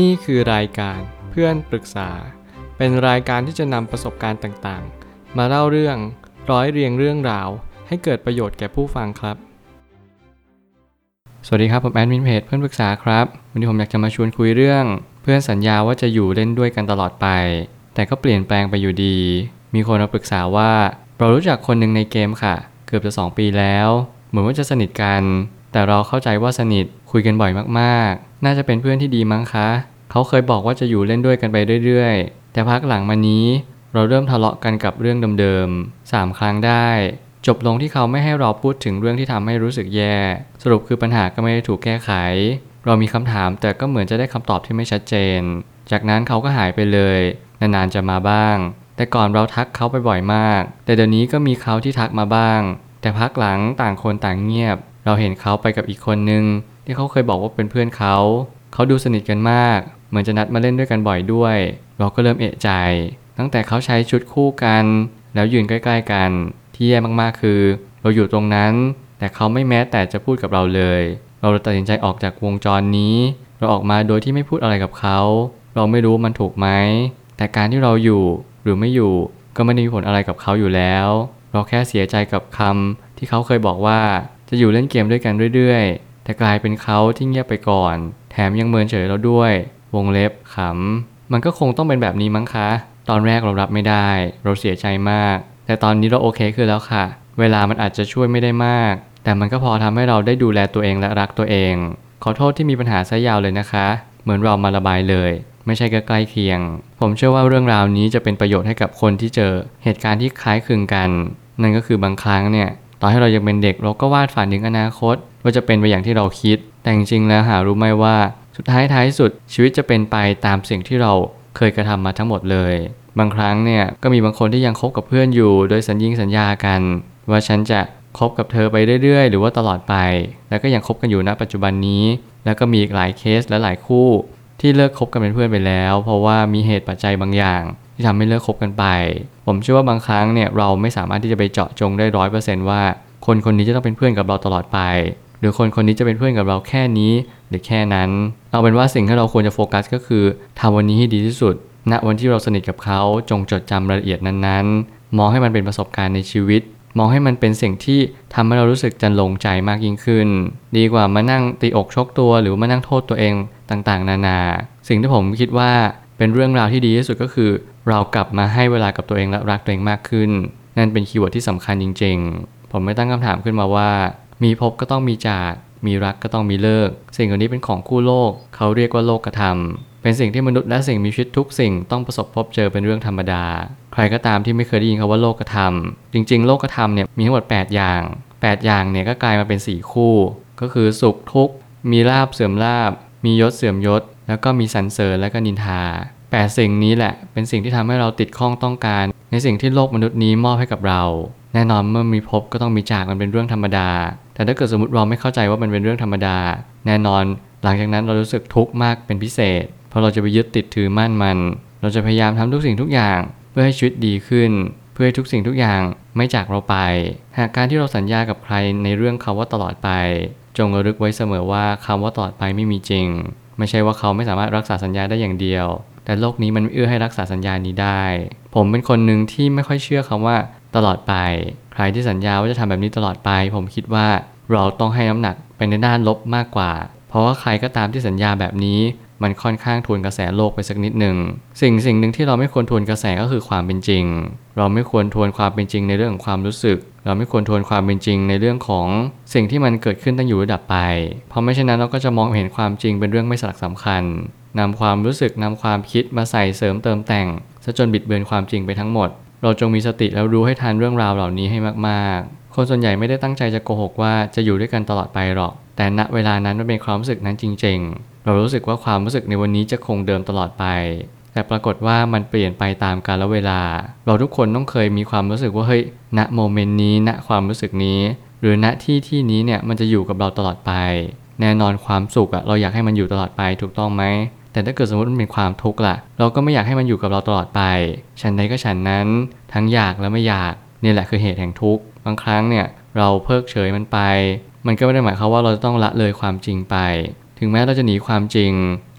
นี่คือรายการเพื่อนปรึกษา เป็นรายการที่จะนำประสบการณ์ต่างๆ มาเล่าเรื่องร้อยเรียงเรื่องราว ให้เกิดประโยชน์แก่ผู้ฟังครับ สวัสดีครับ ผมแอดมินเพจเพื่อนปรึกษาครับ วันนี้ผมอยากจะมาชวนคุยเรื่อง เพื่อนสัญญาว่าจะอยู่เล่นด้วยกันตลอดไป แต่ก็เปลี่ยนแปลงไปอยู่ดี มีคนมาปรึกษาว่า เรารู้จักคนหนึ่งในเกมค่ะ เกือบจะ 2 ปีแล้ว เหมือนว่าจะสนิทกัน แต่เราเข้าใจว่าสนิทคุยกันบ่อยมากๆ น่าจะเป็นเพื่อนที่ดีมั้งคะ เขาเคยบอกว่าจะอยู่เล่นด้วยกันไปเรื่อยๆ แต่พักหลังมานี้ เราเริ่มทะเลาะกันกับเรื่องเดิมๆ3ครั้งได้ จบลงที่เขาไม่ให้เราพูดถึงเรื่องที่ทำให้รู้สึกแย่ สรุปคือปัญหาก็ไม่ได้ถูกแก้ไข เรามีคำถามแต่ก็เหมือนจะได้คำตอบที่ไม่ชัดเจน จากนั้นเขาก็หายไปเลย นานๆจะมาบ้าง แต่ก่อนเราทักเขาไปบ่อยมาก แต่เดี๋ยวนี้ก็มีเขาที่ทักมาบ้าง แต่พักหลังต่างคนต่างเงียบ เราเห็นเขาไปกับอีกคนนึง ที่เขาเคยบอกว่าเป็นเพื่อนเขา เขาดูสนิทกันมาก เหมือนจะนัดมาเล่นด้วยกันบ่อยด้วย เราก็เริ่มเอะใจ ตั้งแต่เขาใช้ชุดคู่กัน แล้วยืนใกล้ ๆ กัน ที่แย่มากๆคือ เราอยู่ตรงนั้น แต่เขาไม่แม้แต่จะพูดกับเราเลย เราตัดสินใจออกจากวงจรนี้ เราออกมาโดยที่ไม่พูดอะไรกับเขา เราไม่รู้มันถูกไหม แต่การที่เราอยู่หรือไม่อยู่ก็ไม่ได้มีผลอะไรกับเขาอยู่แล้ว เราแค่เสียใจกับคำที่เขาเคยบอกว่าจะอยู่เล่นเกมด้วยกันเรื่อยๆ แต่กลายเป็นเขาที่เงียบไปก่อน แถมยังเมินเฉยเราด้วย วงเล็บขำ มันก็คงต้องเป็นแบบนี้มั้งคะ ตอนแรกเรารับไม่ได้ เราเสียใจมาก แต่ตอนนี้เราโอเคขึ้นแล้วค่ะ เวลามันอาจจะช่วยไม่ได้มาก แต่มันก็พอทำให้เราได้ดูแลตัวเองและรักตัวเอง ขอโทษที่มีปัญหาซะยาวเลยนะคะ เหมือนเรามาระบายเลย ไม่ใช่ก็ใกล้เคียง ผมเชื่อว่าเรื่องราวนี้จะเป็นประโยชน์ให้กับคนที่เจอ เหตุการณ์ที่คล้ายคลึงกัน นั่นก็คือบางครั้งเนี่ย ตอนที่เรายังเป็นเด็กเราก็วาดฝันถึงอนาคต ว่าจะเป็นไปอย่างที่เราคิด แต่จริงๆแล้วหารู้ไหมว่าสุดท้ายท้ายสุดชีวิตจะเป็นไปตามสิ่งที่เราเคยกระทำมาทั้งหมดเลย บางครั้งเนี่ยก็มีบางคนที่ยังคบกับเพื่อนอยู่ โดยสัญญิงสัญญากัน ว่าฉันจะคบกับเธอไปเรื่อยๆ หรือว่าตลอดไป แล้วก็ยังคบกันอยู่ณปัจจุบันนี้ แล้วก็มีอีกหลายเคสและหลายคู่ ที่เลิกคบกันเป็นเพื่อนไปแล้ว เพราะว่ามีเหตุปัจจัยบางอย่าง ที่ทำให้เลิกคบกันไป ผมเชื่อว่าบางครั้งเนี่ยเราไม่สามารถที่จะไปเจาะจงได้ร้อยเปอร์เซนต์ว่า คนคนนี้จะต้องเป็นเพื่อนกับเราตลอดไป หรือคนคนนี้จะเป็นเพื่อนกับเราแค่นี้หรือแค่นั้น เอาเป็นว่าสิ่งที่เราควรจะโฟกัสก็คือทำวันนี้ให้ดีที่สุดณวันที่เราสนิทกับเขาจงจดจำรายละเอียดนั้นๆ มองให้มันเป็นประสบการณ์ในชีวิต มองให้มันเป็นสิ่งที่ทำให้เรารู้สึกจรรโลงใจมากยิ่งขึ้น ดีกว่ามานั่งตีอกชกตัวหรือมานั่งโทษตัวเองต่างๆ นานา สิ่งที่ผมคิดว่าเป็นเรื่องราวที่ดีที่สุดก็คือ เรากลับมาให้เวลากับตัวเองและรักตัวเองมากขึ้น นั่นเป็น keyword ที่สำคัญจริง ๆ ผมไม่ตั้งคำถามขึ้นมาว่า มีพบก็ต้องมีจากมีรักก็ต้องมีเลิก สิ่งเหล่านี้เป็นของคู่โลก เขาเรียกว่าโลกธรรมเป็นสิ่งที่มนุษย์และสิ่งมีชีวิตทุกสิ่งต้องประสบพบเจอเป็นเรื่องธรรมดา ใครก็ตามที่ไม่เคยได้ยินคำว่าโลกธรรมจริง ๆ โลกธรรมเนี่ยมีทั้งหมด 8 อย่าง 8 อย่างเนี่ยก็กลายมาเป็น 4 คู่ ก็คือสุขทุกข์มีลาบเสื่อมลาบ มียศเสื่อมยศ แล้วก็มีสรรเสริญและก็นินทา 8 สิ่งนี้แหละ เป็นสิ่งที่ทำให้เราติดข้องต้องการ ในสิ่งที่โลกมนุษย์นี้มอบให้กับเรา แน่นอนเมื่อมีพบก็ต้องมีจากมันเป็นเรื่องธรรมดา แต่ถ้าเกิดสมมติเราไม่เข้าใจว่ามันเป็นเรื่องธรรมดา แน่นอน หลังจากนั้นเรารู้สึกทุกข์มากเป็นพิเศษ เพราะเราจะไปยึดติดถือมั่นมัน เราจะพยายามทำทุกสิ่งทุกอย่าง เพื่อให้ชีวิตดีขึ้น เพื่อให้ทุกสิ่งทุกอย่างไม่จากเราไป หากการที่เราสัญญากับใครในเรื่องคำว่าตลอดไป จงระลึกไว้เสมอว่าคำว่าตลอดไปไม่มีจริง ไม่ใช่ว่าเขาไม่สามารถรักษาสัญญาได้อย่างเดียว แต่โลกนี้มันเอื้อให้รักษาสัญญานี้ได้ ผมเป็นคนหนึ่งที่ไม่ค่อยเชื่อคำว่าตลอดไป ใครที่สัญญาว่าจะทำแบบนี้ตลอดไป ผมคิดว่าเราต้องให้น้ำหนักไปในด้านลบมากกว่า เพราะว่าใครก็ตามที่สัญญาแบบนี้ มันค่อนข้างทวนกระแสโลกไปสักนิดหนึ่งสิ่งสิ่งหนึ่งที่เราไม่ควรทวนกระแสก็คือความเป็นจริง เราไม่ควรทวนความเป็นจริงในเรื่องของความรู้สึก เราไม่ควรทวนความเป็นจริงในเรื่องของสิ่งที่มันเกิดขึ้นตั้งอยู่ระดับไป เพราะไม่เช่นนั้นเราก็จะมองเห็นความจริงเป็นเรื่องไม่สลักสำคัญนำความรู้สึกนำความคิดมาใส่เสริมเติมแต่งซะจนบิดเบือนความจริงไปทั้งหมด เราจงมีสติแล้วรู้ให้ทันเรื่องราวเหล่านี้ให้มากๆ คนส่วนใหญ่ไม่ได้ตั้งใจจะโกหกว่าจะอยู่ด้วยกันตลอดไปหรอก แต่ณเวลานั้นมันเป็นความรู้สึกนั้นจริง ๆ เรารู้สึกว่าความรู้สึกในวันนี้จะคงเดิมตลอดไป แต่ปรากฏว่ามันเปลี่ยนไปตามกาลเวลา เราทุกคนต้องเคยมีความรู้สึกว่าเฮ้ย ณ โมเมนต์นี้ ณ ความรู้สึกนี้ หรือณที่ที่นี้เนี่ยมันจะอยู่กับเราตลอดไป แน่นอนความสุขอะเราอยากให้มันอยู่ตลอดไปถูกต้องไหมแต่ถ้าเกิดสมมติมันเป็นความทุกข์ล่ะ เราก็ไม่อยากให้มันอยู่กับเราตลอดไป ฉันใดก็ฉันนั้น ทั้งอยากและไม่อยาก นี่แหละคือเหตุแห่งทุกข์บางครั้งเนี่ยเราเพิกเฉยมันไป มันก็ไม่ได้หมายความว่าเราจะต้องละเลยความจริงไป ถึงแม้เราจะหนีความจริง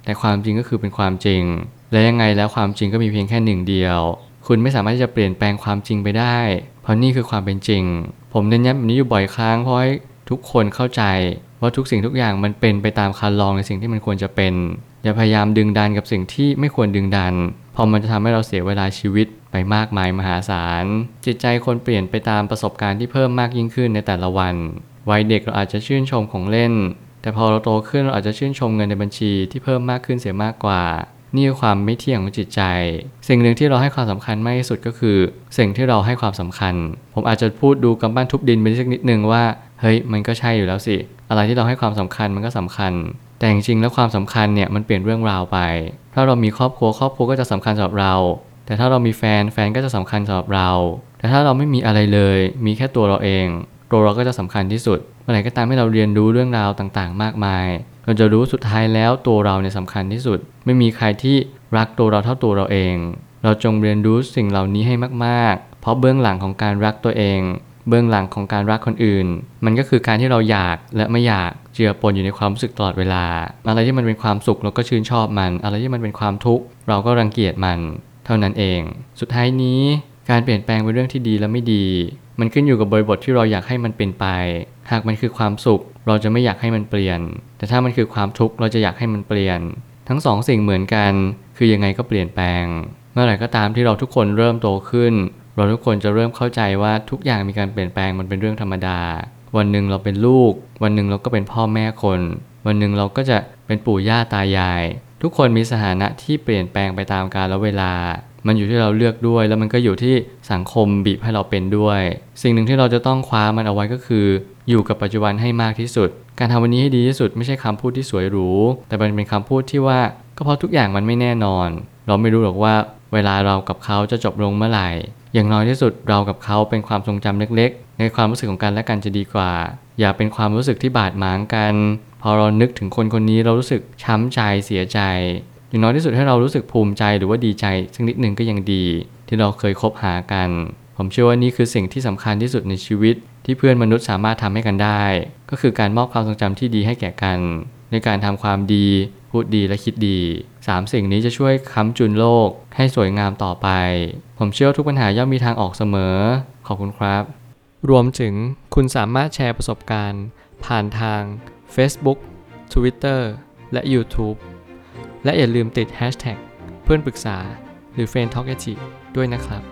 แต่ความจริงก็คือเป็นความจริง และยังไงแล้วความจริงก็มีเพียงแค่หนึ่งเดียว คุณไม่สามารถที่จะเปลี่ยนแปลงความจริงไปได้ เพราะนี่คือความเป็นจริง ผมเน้นย้ำแบบนี้อยู่บ่อยครั้งเพราะให้ทุกคนเข้าใจว่าทุกสิ่งทุกอย่างมันเป็นไปตามคันลองในสิ่งที่มันควรจะเป็น อย่าพยายามดึงดันกับสิ่งที่ไม่ควรดึงดัน พราะมันจะทำให้เราเสียเวลาชีวิตไปมากมายมหาศาล จิตใจคนเปลี่ยนไปตามประสบการณ์ที่เพิ่มมากยิ่งขึ้นในแต่ละวัน วัยเด็กเราอาจจะชื่นชมของเล่น แต่พอเราโตขึ้นเราอาจจะชื่นชมเงินในบัญชีที่เพิ่มมากขึ้นเสียมากกว่า นี่คือความไม่เที่ยงของจิตใจ สิ่งหนึ่งที่เราให้ความสำคัญมากที่สุดก็คือ สิ่งที่เราให้ความสำคัญ ผมอาจจะพูดดูกำปั้นทุบดินไปสักนิดนึงว่า เฮ้ยมันก็ใช่อยู่แล้วสิ อะไรที่เราให้ความสำคัญมันก็สำคัญ แต่จริงๆแล้วความสำคัญเนี่ยมันเปลี่ยนเรื่องราวไป ถ้าเรามีครอบครัวครอบครัวก็จะสำคัญสำหรับเรา แต่ถ้าเรามีแฟนแฟนก็จะสำคัญสำหรับเรา แต่ถ้าเราไม่มีอะไรเลย มีแค่ตัวเราเอง ตัวเราก็จะสำคัญที่สุดเมื่อไหร่ก็ตามให้เราเรียนรู้เรื่องราวต่างๆ มากมาย เราจะรู้สุดท้ายแล้วตัวเราเนี่ยสำคัญที่สุด ไม่มีใครที่รักตัวเราเท่าตัวเราเอง เราจงเรียนรู้สิ่งเหล่านี้ให้มากๆ เพราะเบื้องหลังของการรักตัวเอง เบื้องหลังของการรักคนอื่น มันก็คือการที่เราอยากและไม่อยากเจือปนอยู่ในความรู้สึกตลอดเวลา อะไรที่มันเป็นความสุขเราก็ชื่นชอบมัน อะไรที่มันเป็นความทุกข์เราก็รังเกียจมัน เท่านั้นเอง สุดท้ายนี้การเปลี่ยนแปลงเป็นเรื่องที่ดีและไม่ดี มันขึ้นอยู่กับบริบทที่เราอยากให้มันเป็นไป หากมันคือความสุข เราจะไม่อยากให้มันเปลี่ยน แต่ถ้ามันคือความทุกข์เราจะอยากให้มันเปลี่ยน ทั้งสองสิ่งเหมือนกัน คือยังไงก็เปลี่ยนแปลง เมื่อไหร่ก็ตามที่เราทุกคนเริ่มโตขึ้น เราทุกคนจะเริ่มเข้าใจว่าทุกอย่างมีการเปลี่ยนแปลงมันเป็นเรื่องธรรมดา วันหนึ่งเราเป็นลูก วันหนึ่งเราก็เป็นพ่อแม่คน วันหนึ่งเราก็จะเป็นปู่ย่าตายาย ทุกคนมีสถานะที่เปลี่ยนแปลงไปตามกาลเวลา มันอยู่ที่เราเลือกด้วย แล้วมันก็อยู่ที่สังคมบีบให้เราเป็นด้วย สิ่งหนึ่งที่เราจะต้องคว้ามันเอาไว้ก็คือ อยู่กับปัจจุบันให้มากที่สุด การทำวันนี้ให้ดีที่สุดไม่ใช่คำพูดที่สวยหรู แต่มันเป็นคำพูดที่ว่าก็เพราะทุกอย่างมันไม่แน่นอน เราไม่รู้หรอกว่าเวลาเรากับเขาจะจบลงเมื่อไหร่ อย่างน้อยที่สุดเรากับเขาเป็นความทรงจำเล็กๆ ในความรู้สึกของกันและกันจะดีกว่า อย่าเป็นความรู้สึกที่บาดหมางกัน พอเรานึกถึงคนคนนี้เรารู้สึกช้ำใจเสียใจ อย่างน้อยที่สุดให้เรารู้สึกภูมิใจหรือว่าดีใจสักนิดหนึ่งก็ยังดี ที่เราเคยคบหากัน ผมเชื่อว่านี่คือสิ่งที่สำคัญที่สุดในชีวิต ที่เพื่อนมนุษย์สามารถทำให้กันได้ ก็คือการมอบความทรงจำที่ดีให้แก่กัน ในการทำความดี พูดดีและคิดดีสามสิ่งนี้จะช่วยค้ำจุนโลกให้สวยงามต่อไป ผมเชื่อทุกปัญหาย่อมมีทางออกเสมอ ขอบคุณครับ รวมถึงคุณสามารถแชร์ประสบการณ์ ผ่านทาง Facebook Twitter และ YouTube และอย่าลืมติด Hashtag เพื่อนปรึกษาหรือ f r ร e n d t a l k ด้วยนะครับ